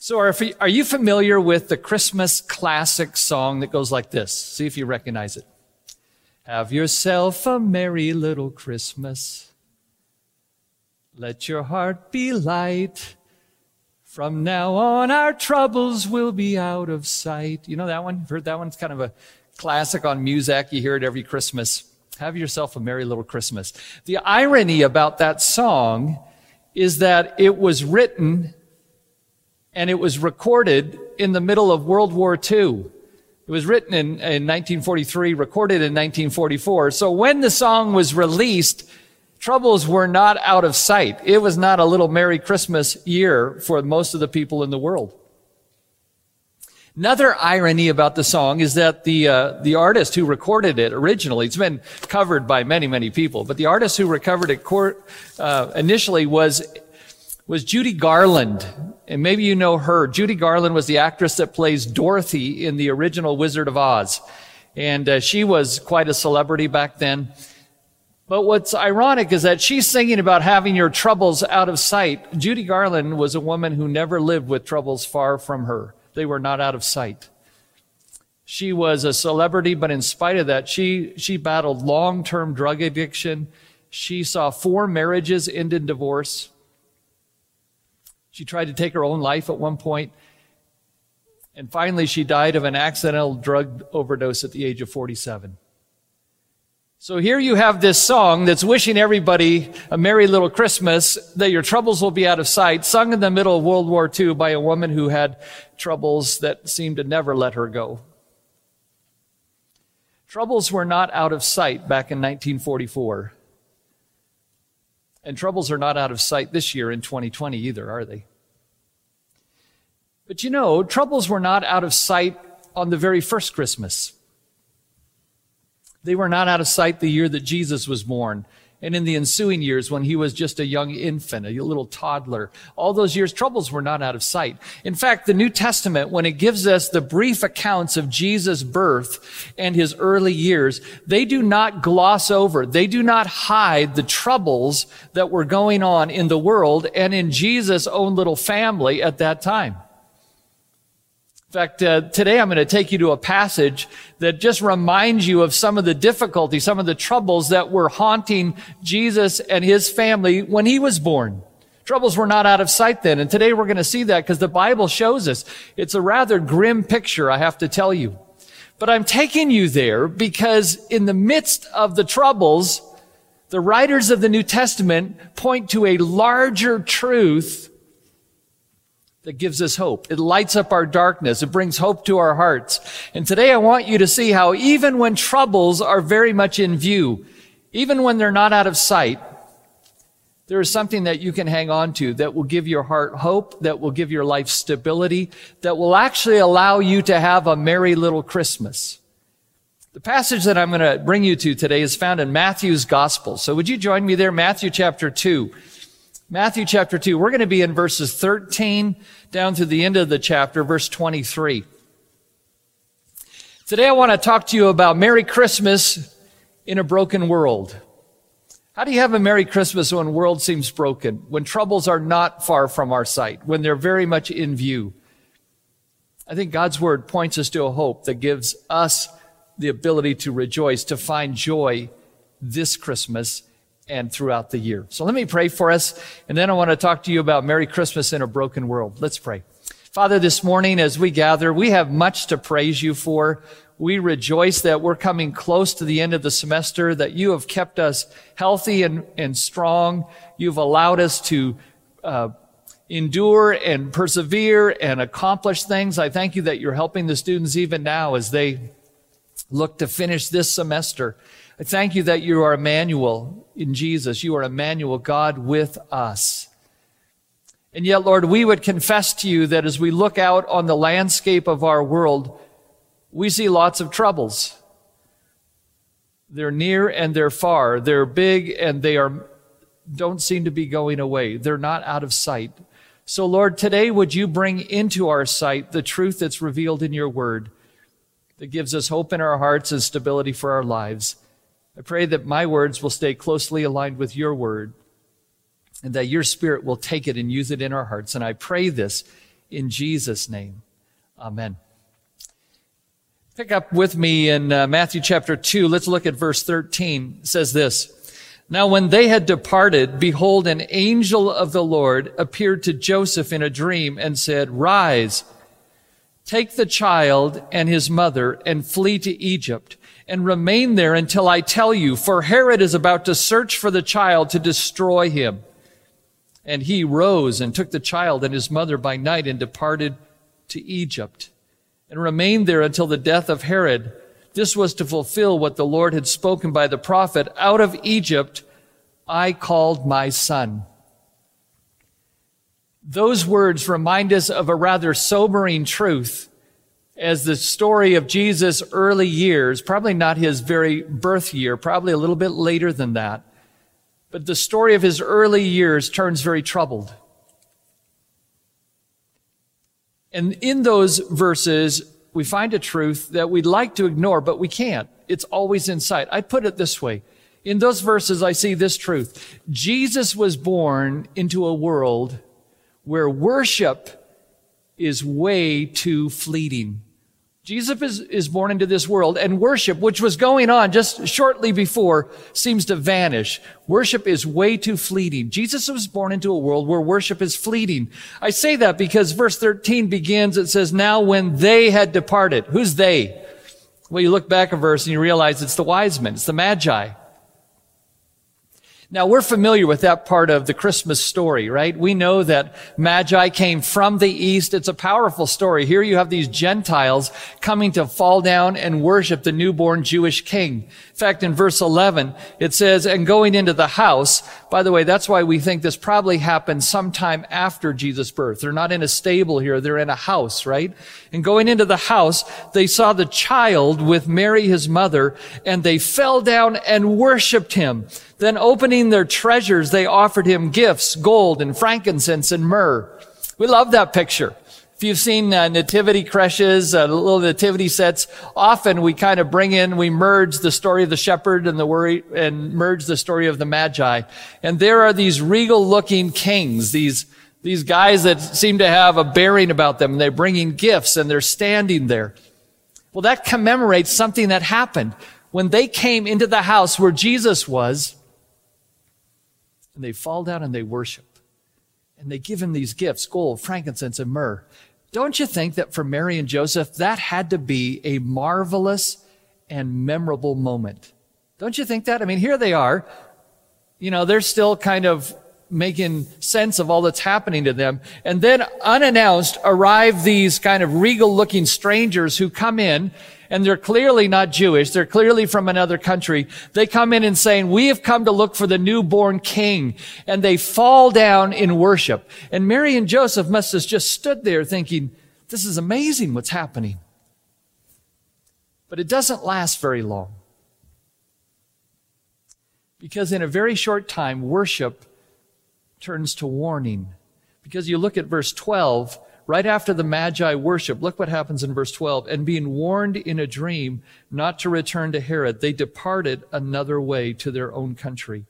So are, are you familiar with the Christmas classic song that goes like this? See if you recognize it. Have yourself a merry little Christmas. Let your heart be light. From now on, our troubles will be out of sight. You know that one? You've heard that one? It's kind of a classic on Muzak. You hear it every Christmas. Have yourself a merry little Christmas. The irony about that song is that it was written and it was recorded in the middle of World War II. It was written in, in 1943, recorded in 1944. So when the song was released, troubles were not out of sight. It was not a little Merry Christmas year for most of the people in the world. Another irony about the song is that the uh, the artist who recorded it originally, it's been covered by many many people, but the artist who recovered it court, uh, initially was was Judy Garland. And maybe you know her. Judy Garland was the actress that plays Dorothy in the original Wizard of Oz. And uh, she was quite a celebrity back then. But what's ironic is that she's singing about having your troubles out of sight. Judy Garland was a woman who never lived with troubles far from her. They were not out of sight. She was a celebrity, but in spite of that, she, she battled long-term drug addiction. She saw four marriages end in divorce. She tried to take her own life at one point, And finally, she died of an accidental drug overdose at the age of 47. So here you have this song that's wishing everybody a merry little Christmas, that your troubles will be out of sight, sung in the middle of World War II by a woman who had troubles that seemed to never let her go. Troubles were not out of sight back in 1944. And troubles are not out of sight this year in 2020 either, are they? But you know, troubles were not out of sight on the very first Christmas. They were not out of sight the year that Jesus was born and in the ensuing years when he was just a young infant, a little toddler. All those years, troubles were not out of sight. In fact, the New Testament, when it gives us the brief accounts of Jesus' birth and his early years, they do not gloss over, they do not hide the troubles that were going on in the world and in Jesus' own little family at that time. In fact, uh, today I'm going to take you to a passage that just reminds you of some of the difficulties, some of the troubles that were haunting Jesus and his family when he was born. Troubles were not out of sight then. And today we're going to see that because the Bible shows us. It's a rather grim picture, I have to tell you. But I'm taking you there because in the midst of the troubles, the writers of the New Testament point to a larger truth that gives us hope. It lights up our darkness. It brings hope to our hearts. And today I want you to see how even when troubles are very much in view, even when they're not out of sight, there is something that you can hang on to that will give your heart hope, that will give your life stability, that will actually allow you to have a merry little Christmas. The passage that I'm going to bring you to today is found in Matthew's gospel. So would you join me there? Matthew chapter 2. Matthew chapter 2. We're going to be in verses 13 down to the end of the chapter, verse 23. Today I want to talk to you about Merry Christmas in a broken world. How do you have a Merry Christmas when the world seems broken, when troubles are not far from our sight, when they're very much in view? I think God's word points us to a hope that gives us the ability to rejoice, to find joy this Christmas and throughout the year. So let me pray for us, and then I want to talk to you about Merry Christmas in a broken world. Let's pray. Father, this morning as we gather, we have much to praise you for. We rejoice that we're coming close to the end of the semester, that you have kept us healthy and, and strong. You've allowed us to uh, endure and persevere and accomplish things. I thank you that you're helping the students even now as they look to finish this semester. I thank you that you are Emmanuel in Jesus. You are Emmanuel, God with us. And yet, Lord, we would confess to you that as we look out on the landscape of our world, we see lots of troubles. They're near and they're far. They're big and they are, don't seem to be going away. They're not out of sight. So Lord, today would you bring into our sight the truth that's revealed in your word that gives us hope in our hearts and stability for our lives. I pray that my words will stay closely aligned with your word and that your spirit will take it and use it in our hearts. And I pray this in Jesus' name. Amen. Pick up with me in uh, Matthew chapter 2. Let's look at verse 13. It says this. Now when they had departed, behold, an angel of the Lord appeared to Joseph in a dream and said, Rise, take the child and his mother and flee to Egypt and remain there until I tell you, for Herod is about to search for the child to destroy him. And he rose and took the child and his mother by night and departed to Egypt and remained there until the death of Herod. This was to fulfill what the Lord had spoken by the prophet, out of Egypt I called my son. Those words remind us of a rather sobering truth as the story of Jesus' early years, probably not his very birth year, probably a little bit later than that, but the story of his early years turns very troubled. And in those verses, we find a truth that we'd like to ignore, but we can't. It's always in sight. I put it this way. In those verses, I see this truth. Jesus was born into a world where worship is way too fleeting. Jesus is, is born into this world and worship, which was going on just shortly before, seems to vanish. Worship is way too fleeting. Jesus was born into a world where worship is fleeting. I say that because verse 13 begins, it says, now when they had departed. Who's they? Well, you look back a verse and you realize it's the wise men. It's the magi. Now we're familiar with that part of the Christmas story, right? We know that Magi came from the east. It's a powerful story. Here you have these Gentiles coming to fall down and worship the newborn Jewish king. In fact, in verse 11, it says, and going into the house, by the way, that's why we think this probably happened sometime after Jesus' birth. They're not in a stable here. They're in a house, right? And going into the house, they saw the child with Mary, his mother, and they fell down and worshiped him. Then opening their treasures, they offered him gifts, gold and frankincense and myrrh. We love that picture. If you've seen uh, nativity creches, uh, little nativity sets, often we kind of bring in, we merge the story of the shepherd and the worry, and merge the story of the magi. And there are these regal looking kings, these, these guys that seem to have a bearing about them. And they're bringing gifts and they're standing there. Well, that commemorates something that happened when they came into the house where Jesus was and they fall down and they worship. And they give him these gifts, gold, frankincense, and myrrh. Don't you think that for Mary and Joseph, that had to be a marvelous and memorable moment? Don't you think that? I mean, here they are. You know, they're still kind of making sense of all that's happening to them. And then unannounced arrive these kind of regal looking strangers who come in and they're clearly not Jewish. They're clearly from another country. They come in and saying, we have come to look for the newborn king. And they fall down in worship. And Mary and Joseph must have just stood there thinking, this is amazing what's happening. But it doesn't last very long. Because in a very short time, worship turns to warning. Because you look at verse 12, Right after the Magi worship, look what happens in verse 12. And being warned in a dream not to return to Herod, they departed another way to their own country.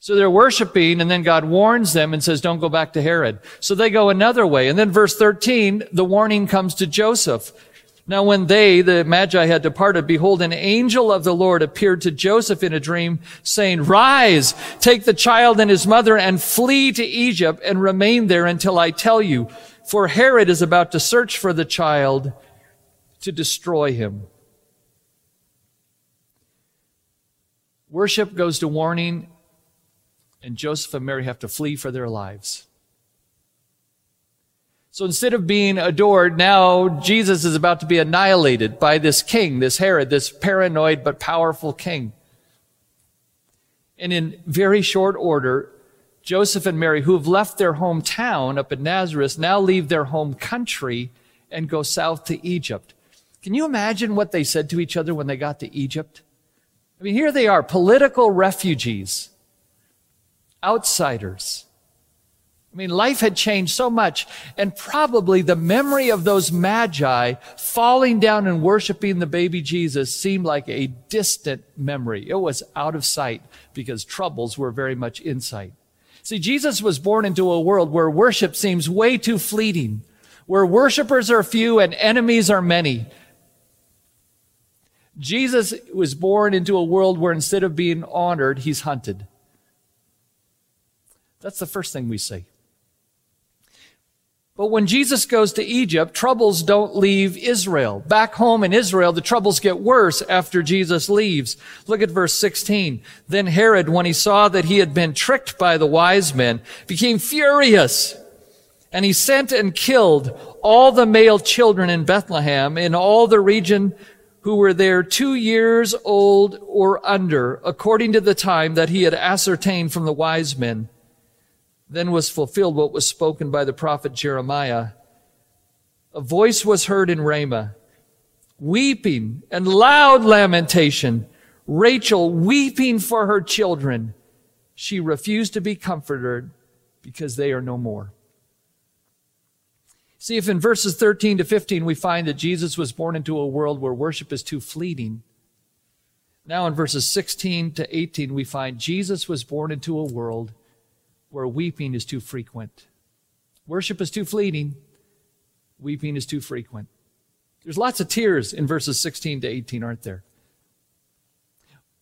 So they're worshiping and then God warns them and says, don't go back to Herod. So they go another way. And then verse 13, the warning comes to Joseph. Now when they, the Magi, had departed, behold, an angel of the Lord appeared to Joseph in a dream, saying, Rise, take the child and his mother and flee to Egypt and remain there until I tell you. For Herod is about to search for the child to destroy him. Worship goes to warning, and Joseph and Mary have to flee for their lives. So instead of being adored, now Jesus is about to be annihilated by this king, this Herod, this paranoid but powerful king. And in very short order, Joseph and Mary, who have left their hometown up in Nazareth, now leave their home country and go south to Egypt. Can you imagine what they said to each other when they got to Egypt? I mean, here they are, political refugees, outsiders. I mean, life had changed so much, and probably the memory of those magi falling down and worshiping the baby Jesus seemed like a distant memory. It was out of sight because troubles were very much in sight. See, Jesus was born into a world where worship seems way too fleeting, where worshipers are few and enemies are many. Jesus was born into a world where instead of being honored, he's hunted. That's the first thing we see. But when Jesus goes to Egypt, troubles don't leave Israel. Back home in Israel, the troubles get worse after Jesus leaves. Look at verse 16. Then Herod, when he saw that he had been tricked by the wise men, became furious. And he sent and killed all the male children in Bethlehem in all the region who were there two years old or under, according to the time that he had ascertained from the wise men then was fulfilled what was spoken by the prophet Jeremiah. A voice was heard in Ramah, weeping and loud lamentation. Rachel weeping for her children. She refused to be comforted because they are no more. See, if in verses 13 to 15 we find that Jesus was born into a world where worship is too fleeting, now in verses 16 to 18 we find Jesus was born into a world where weeping is too frequent. Worship is too fleeting. Weeping is too frequent. There's lots of tears in verses 16 to 18, aren't there?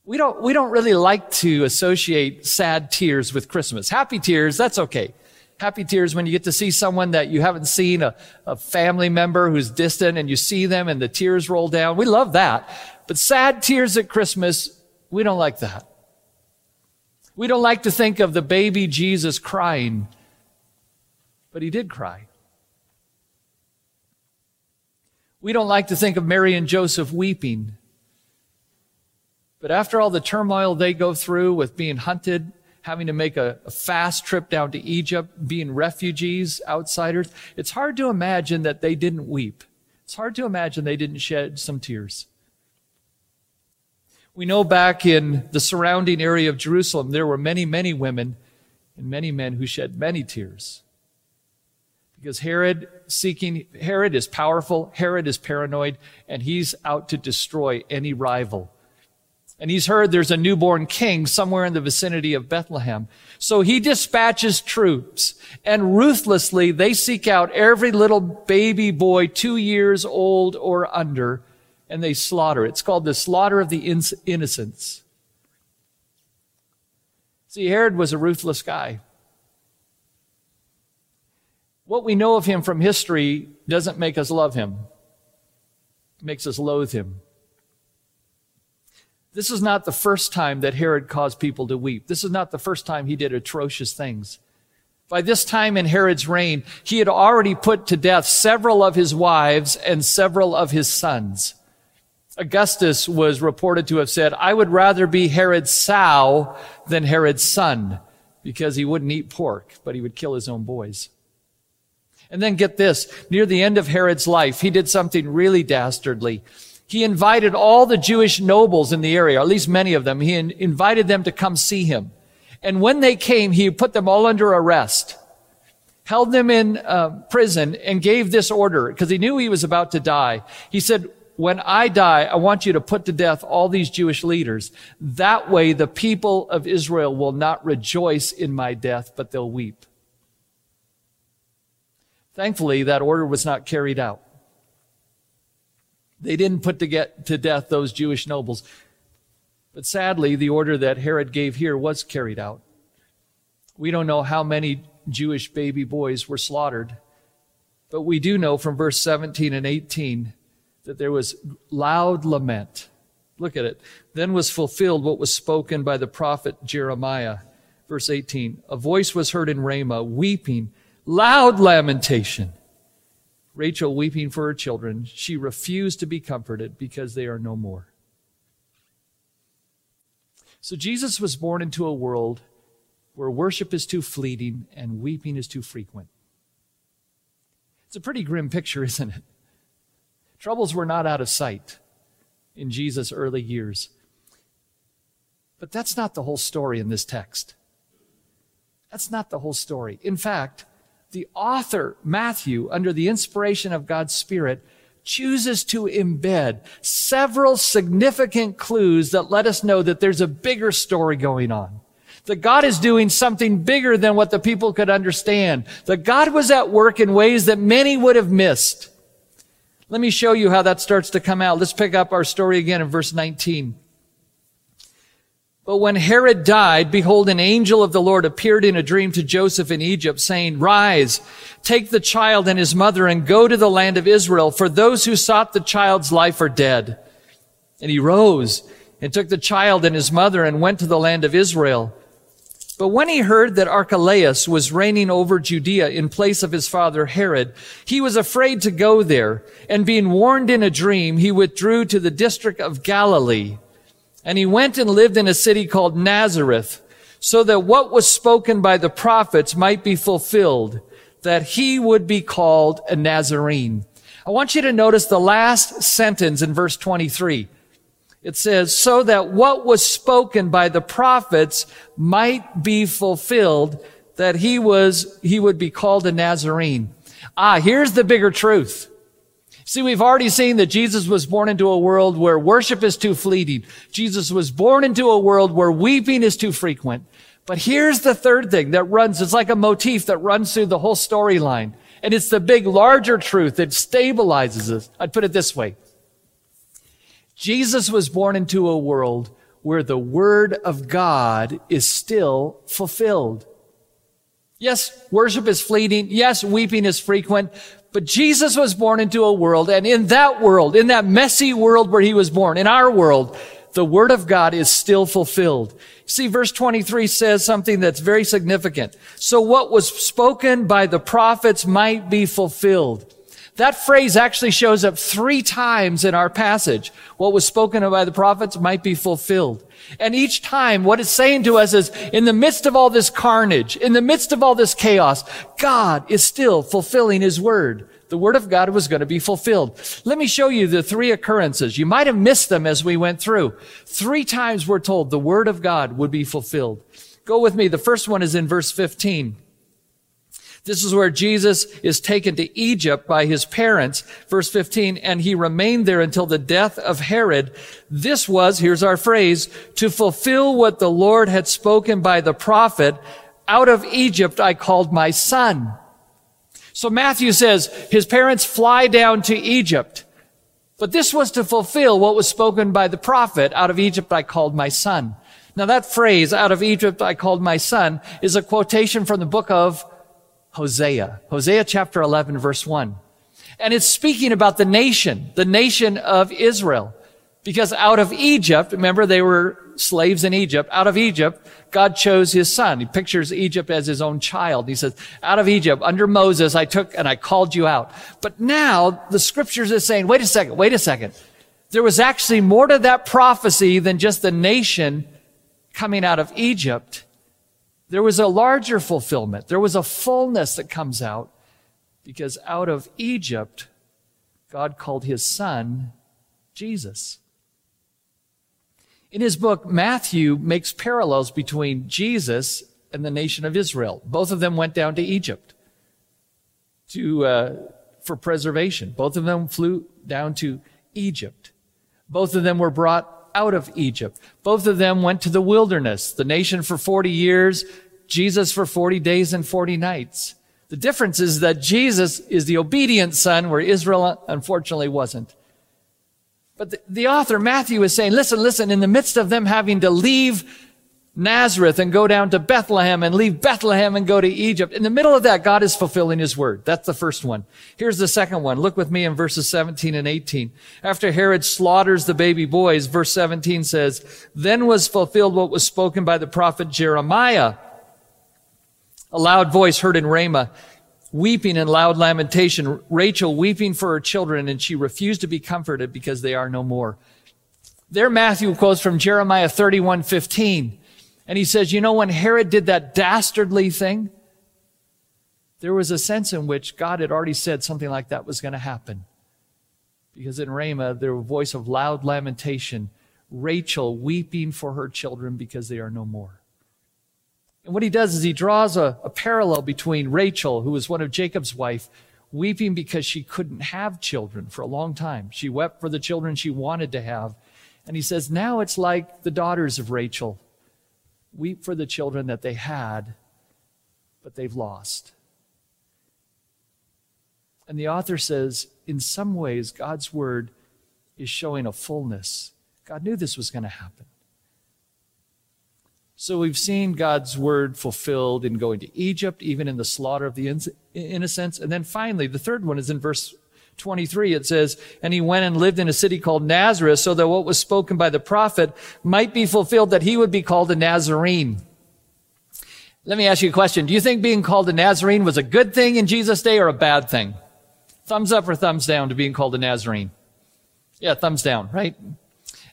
We don't, we don't really like to associate sad tears with Christmas. Happy tears, that's okay. Happy tears when you get to see someone that you haven't seen, a, a family member who's distant, and you see them and the tears roll down. We love that. But sad tears at Christmas, we don't like that. We don't like to think of the baby Jesus crying, but he did cry. We don't like to think of Mary and Joseph weeping. But after all the turmoil they go through with being hunted, having to make a, a, fast trip down to Egypt, being refugees, outsiders, it's hard to imagine that they didn't weep. It's hard to imagine they didn't shed some tears. We know back in the surrounding area of Jerusalem, there were many, many women and many men who shed many tears. Because Herod seeking, Herod is powerful, Herod is paranoid, and he's out to destroy any rival. And he's heard there's a newborn king somewhere in the vicinity of Bethlehem. So he dispatches troops and ruthlessly they seek out every little baby boy two years old or under and they slaughter. It's called the slaughter of the innocents. See, Herod was a ruthless guy. What we know of him from history doesn't make us love him. It makes us loathe him. This is not the first time that Herod caused people to weep. This is not the first time he did atrocious things. By this time in Herod's reign, he had already put to death several of his wives and several of his sons. Augustus was reported to have said, I would rather be Herod's sow than Herod's son because he wouldn't eat pork, but he would kill his own boys. And then get this, near the end of Herod's life, he did something really dastardly. He invited all the Jewish nobles in the area, or at least many of them, he in- invited them to come see him. And when they came, he put them all under arrest, held them in uh, prison, and gave this order because he knew he was about to die. He said, when I die, I want you to put to death all these Jewish leaders. That way the people of Israel will not rejoice in my death, but they'll weep. Thankfully, that order was not carried out. They didn't put to, get, to death those Jewish nobles. But sadly, the order that Herod gave here was carried out. We don't know how many Jewish baby boys were slaughtered, but we do know from verse 17 and 18 that there was loud lament. Look at it. Then was fulfilled what was spoken by the prophet Jeremiah. Verse 18. A voice was heard in Ramah, weeping, loud lamentation. Rachel weeping for her children. She refused to be comforted because they are no more. So Jesus was born into a world where worship is too fleeting and weeping is too frequent. It's a pretty grim picture, isn't it? Troubles were not out of sight in Jesus' early years. But that's not the whole story in this text. That's not the whole story. In fact, the author, Matthew, under the inspiration of God's Spirit, chooses to embed several significant clues that let us know that there's a bigger story going on. That God is doing something bigger than what the people could understand. That God was at work in ways that many would have missed. Let me show you how that starts to come out. Let's pick up our story again in verse 19. But when Herod died, behold, an angel of the Lord appeared in a dream to Joseph in Egypt, saying, Rise, take the child and his mother and go to the land of Israel, for those who sought the child's life are dead. And he rose and took the child and his mother and went to the land of Israel. But when he heard that Archelaus was reigning over Judea in place of his father Herod, he was afraid to go there, and being warned in a dream, he withdrew to the district of Galilee. And he went and lived in a city called Nazareth, so that what was spoken by the prophets might be fulfilled, that he would be called a Nazarene. I want you to notice the last sentence in verse 23. It says, so that what was spoken by the prophets might be fulfilled, that he was, he would be called a Nazarene. Ah, here's the bigger truth. See, we've already seen that Jesus was born into a world where worship is too fleeting. Jesus was born into a world where weeping is too frequent. But here's the third thing that runs, it's like a motif that runs through the whole storyline. And it's the big, larger truth that stabilizes us. I'd put it this way. Jesus was born into a world where the word of God is still fulfilled. Yes, worship is fleeting. Yes, weeping is frequent. But Jesus was born into a world, and in that world, in that messy world where he was born, in our world, the word of God is still fulfilled. See, verse 23 says something that's very significant. So what was spoken by the prophets might be fulfilled. That phrase actually shows up three times in our passage. What was spoken of by the prophets might be fulfilled. And each time, what it's saying to us is, in the midst of all this carnage, in the midst of all this chaos, God is still fulfilling His word. The word of God was going to be fulfilled. Let me show you the three occurrences. You might have missed them as we went through. Three times we're told the word of God would be fulfilled. Go with me. The first one is in verse 15. This is where Jesus is taken to Egypt by his parents. Verse 15, and he remained there until the death of Herod. This was, here's our phrase, to fulfill what the Lord had spoken by the prophet, out of Egypt I called my son. So Matthew says his parents fly down to Egypt. But this was to fulfill what was spoken by the prophet, out of Egypt I called my son. Now that phrase, out of Egypt I called my son, is a quotation from the book of Hosea. Hosea chapter 11 verse 1. And it's speaking about the nation, the nation of Israel. Because out of Egypt, remember they were slaves in Egypt, out of Egypt, God chose his son. He pictures Egypt as his own child. He says, out of Egypt, under Moses, I took and I called you out. But now the scriptures is saying, wait a second, wait a second. There was actually more to that prophecy than just the nation coming out of Egypt. There was a larger fulfillment. There was a fullness that comes out because out of Egypt, God called his son Jesus. In his book, Matthew makes parallels between Jesus and the nation of Israel. Both of them went down to Egypt to, uh, for preservation. Both of them flew down to Egypt. Both of them were brought out of Egypt. Both of them went to the wilderness, the nation for 40 years, Jesus for 40 days and 40 nights. The difference is that Jesus is the obedient son where Israel unfortunately wasn't. But the, the author, Matthew, is saying, listen, listen, in the midst of them having to leave Nazareth and go down to Bethlehem and leave Bethlehem and go to Egypt. In the middle of that, God is fulfilling his word. That's the first one. Here's the second one. Look with me in verses 17 and 18. After Herod slaughters the baby boys, verse 17 says, Then was fulfilled what was spoken by the prophet Jeremiah. A loud voice heard in Ramah, weeping and loud lamentation, Rachel weeping for her children, and she refused to be comforted because they are no more. There Matthew quotes from Jeremiah 31, 15. And he says, you know, when Herod did that dastardly thing, there was a sense in which God had already said something like that was going to happen. Because in Ramah, there was a voice of loud lamentation, Rachel weeping for her children because they are no more. And what he does is he draws a, a parallel between Rachel, who was one of Jacob's wife, weeping because she couldn't have children for a long time. She wept for the children she wanted to have. And he says, now it's like the daughters of Rachel weep for the children that they had, but they've lost. And the author says, in some ways, God's word is showing a fullness. God knew this was going to happen. So we've seen God's word fulfilled in going to Egypt, even in the slaughter of the innocents. And then finally, the third one is in verse 23. It says, And he went and lived in a city called Nazareth, so that what was spoken by the prophet might be fulfilled, that he would be called a Nazarene. Let me ask you a question. Do you think being called a Nazarene was a good thing in Jesus' day or a bad thing? Thumbs up or thumbs down to being called a Nazarene? Yeah, thumbs down, right?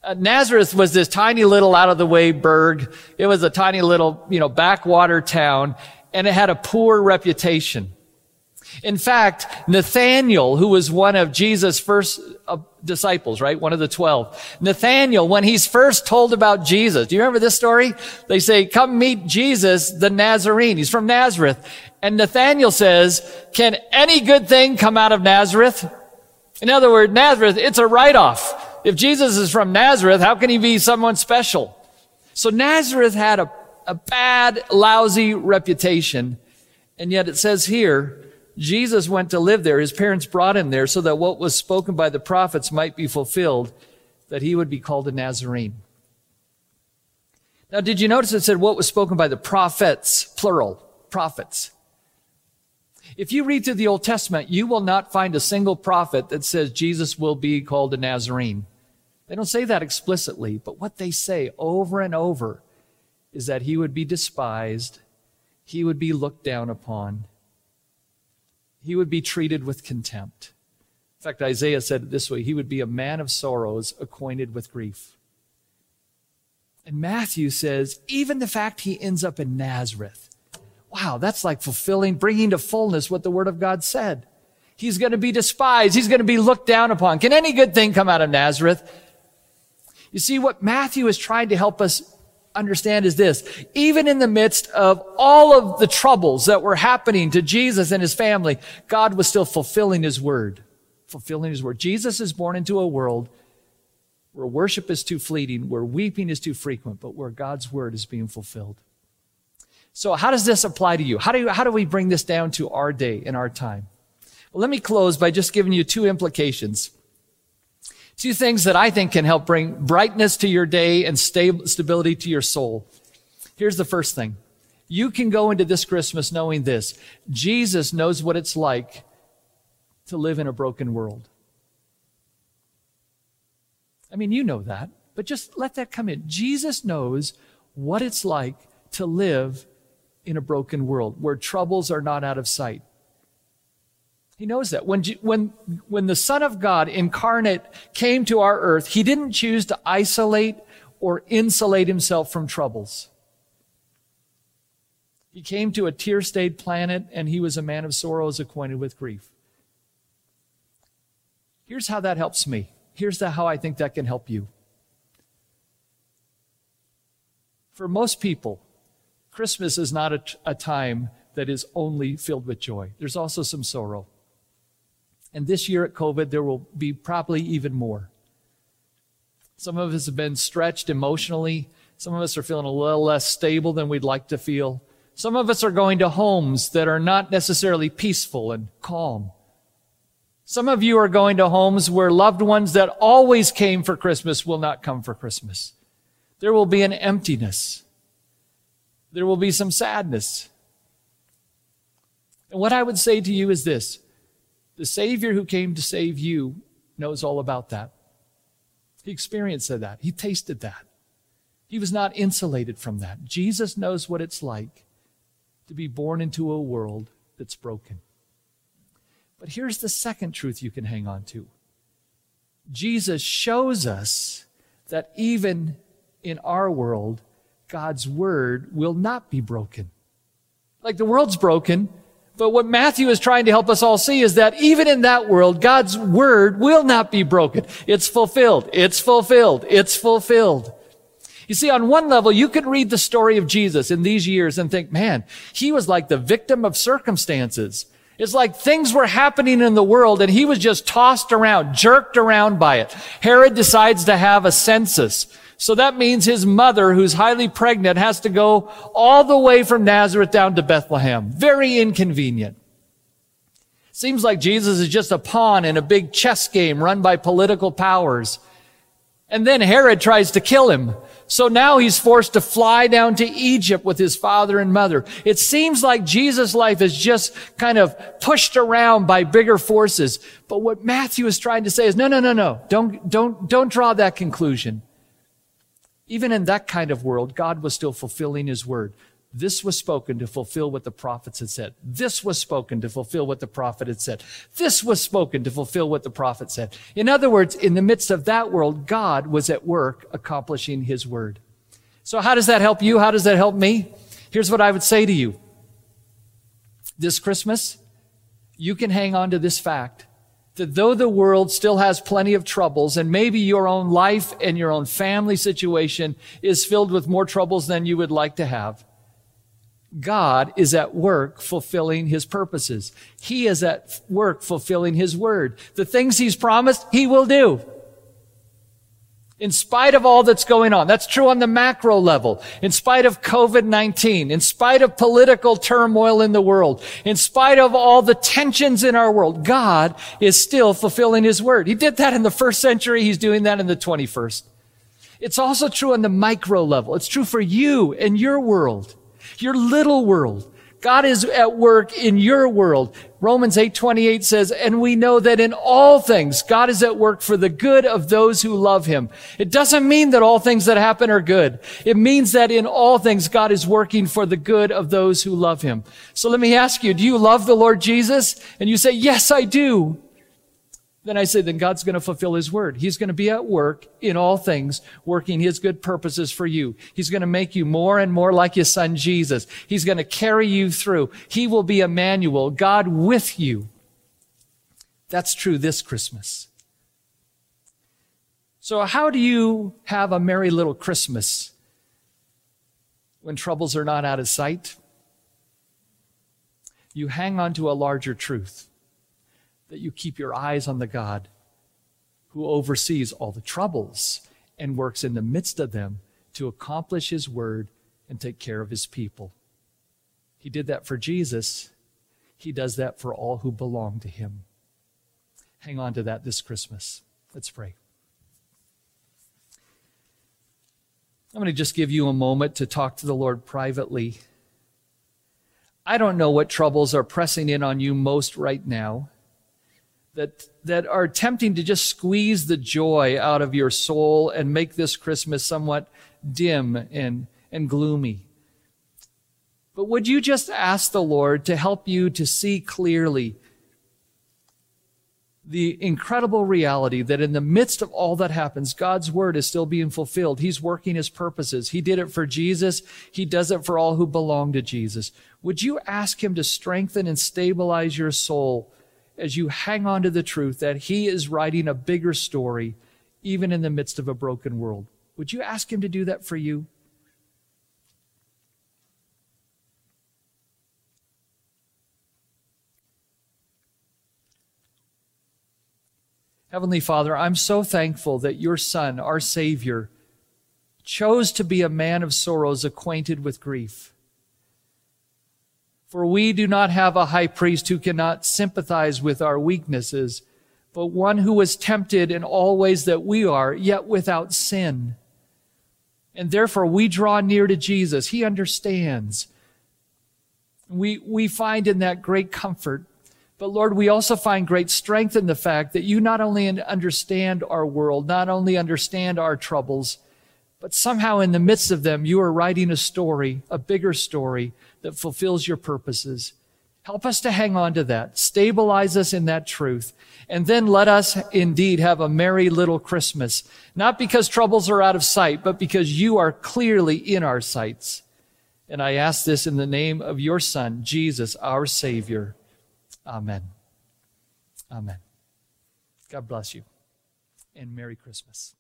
Uh, Nazareth was this tiny little out of the way burg. It was a tiny little, you know, backwater town and it had a poor reputation. In fact, Nathaniel, who was one of Jesus' first uh, disciples, right? One of the twelve. Nathaniel, when he's first told about Jesus, do you remember this story? They say, come meet Jesus, the Nazarene. He's from Nazareth. And Nathaniel says, can any good thing come out of Nazareth? In other words, Nazareth, it's a write-off. If Jesus is from Nazareth, how can he be someone special? So Nazareth had a, a bad, lousy reputation. And yet it says here, Jesus went to live there. His parents brought him there so that what was spoken by the prophets might be fulfilled, that he would be called a Nazarene. Now, did you notice it said what was spoken by the prophets, plural, prophets? If you read through the Old Testament, you will not find a single prophet that says Jesus will be called a Nazarene. They don't say that explicitly, but what they say over and over is that he would be despised, he would be looked down upon, he would be treated with contempt. In fact, Isaiah said it this way he would be a man of sorrows, acquainted with grief. And Matthew says, even the fact he ends up in Nazareth, wow, that's like fulfilling, bringing to fullness what the Word of God said. He's going to be despised. He's going to be looked down upon. Can any good thing come out of Nazareth? You see, what Matthew is trying to help us understand is this. Even in the midst of all of the troubles that were happening to Jesus and his family, God was still fulfilling his word. Fulfilling his word. Jesus is born into a world where worship is too fleeting, where weeping is too frequent, but where God's word is being fulfilled. So how does this apply to you? How do, you, how do we bring this down to our day and our time? Well, let me close by just giving you two implications Two things that I think can help bring brightness to your day and stability to your soul. Here's the first thing. You can go into this Christmas knowing this. Jesus knows what it's like to live in a broken world. I mean, you know that, but just let that come in. Jesus knows what it's like to live in a broken world where troubles are not out of sight. He knows that. When, when, when the Son of God incarnate came to our earth, he didn't choose to isolate or insulate himself from troubles. He came to a tear stained planet and he was a man of sorrows acquainted with grief. Here's how that helps me. Here's the, how I think that can help you. For most people, Christmas is not a, a time that is only filled with joy. There's also some sorrow. And this year at COVID, there will be probably even more. Some of us have been stretched emotionally. Some of us are feeling a little less stable than we'd like to feel. Some of us are going to homes that are not necessarily peaceful and calm. Some of you are going to homes where loved ones that always came for Christmas will not come for Christmas. There will be an emptiness. There will be some sadness. And what I would say to you is this the Savior who came to save you knows all about that. He experienced that. He tasted that. He was not insulated from that. Jesus knows what it's like to be born into a world that's broken. But here's the second truth you can hang on to. Jesus shows us that even in our world, God's word will not be broken. Like the world's broken, but what Matthew is trying to help us all see is that even in that world, God's word will not be broken. It's fulfilled. It's fulfilled. It's fulfilled. You see, on one level, you could read the story of Jesus in these years and think, man, he was like the victim of circumstances. It's like things were happening in the world and he was just tossed around, jerked around by it. Herod decides to have a census. So that means his mother, who's highly pregnant, has to go all the way from Nazareth down to Bethlehem. Very inconvenient. Seems like Jesus is just a pawn in a big chess game run by political powers. And then Herod tries to kill him. So now he's forced to fly down to Egypt with his father and mother. It seems like Jesus' life is just kind of pushed around by bigger forces. But what Matthew is trying to say is, no, no, no, no. Don't, don't, don't draw that conclusion. Even in that kind of world, God was still fulfilling his word. This was spoken to fulfill what the prophets had said. This was spoken to fulfill what the prophet had said. This was spoken to fulfill what the prophet said. In other words, in the midst of that world, God was at work accomplishing his word. So how does that help you? How does that help me? Here's what I would say to you. This Christmas, you can hang on to this fact that though the world still has plenty of troubles and maybe your own life and your own family situation is filled with more troubles than you would like to have, God is at work fulfilling his purposes. He is at work fulfilling his word. The things he's promised, he will do. In spite of all that's going on. That's true on the macro level. In spite of COVID-19, in spite of political turmoil in the world, in spite of all the tensions in our world, God is still fulfilling his word. He did that in the first century. He's doing that in the 21st. It's also true on the micro level. It's true for you and your world your little world. God is at work in your world. Romans 8:28 says, "And we know that in all things God is at work for the good of those who love him." It doesn't mean that all things that happen are good. It means that in all things God is working for the good of those who love him. So let me ask you, do you love the Lord Jesus? And you say, "Yes, I do." Then I say, then God's going to fulfill his word. He's going to be at work in all things, working his good purposes for you. He's going to make you more and more like his son Jesus. He's going to carry you through. He will be Emmanuel, God with you. That's true this Christmas. So how do you have a merry little Christmas when troubles are not out of sight? You hang on to a larger truth that you keep your eyes on the God who oversees all the troubles and works in the midst of them to accomplish his word and take care of his people. He did that for Jesus. He does that for all who belong to him. Hang on to that this Christmas. Let's pray. I'm going to just give you a moment to talk to the Lord privately. I don't know what troubles are pressing in on you most right now that, that are tempting to just squeeze the joy out of your soul and make this Christmas somewhat dim and, and gloomy. But would you just ask the Lord to help you to see clearly the incredible reality that in the midst of all that happens, God's word is still being fulfilled. He's working his purposes. He did it for Jesus. He does it for all who belong to Jesus. Would you ask him to strengthen and stabilize your soul as you hang on to the truth that He is writing a bigger story, even in the midst of a broken world. Would you ask Him to do that for you? Heavenly Father, I'm so thankful that your Son, our Savior, chose to be a man of sorrows, acquainted with grief. For we do not have a high priest who cannot sympathize with our weaknesses, but one who was tempted in all ways that we are, yet without sin. And therefore we draw near to Jesus. He understands. We, we find in that great comfort. But Lord, we also find great strength in the fact that you not only understand our world, not only understand our troubles, but somehow in the midst of them, you are writing a story, a bigger story that fulfills your purposes. Help us to hang on to that. Stabilize us in that truth. And then let us indeed have a merry little Christmas. Not because troubles are out of sight, but because you are clearly in our sights. And I ask this in the name of your son, Jesus, our savior. Amen. Amen. God bless you and Merry Christmas.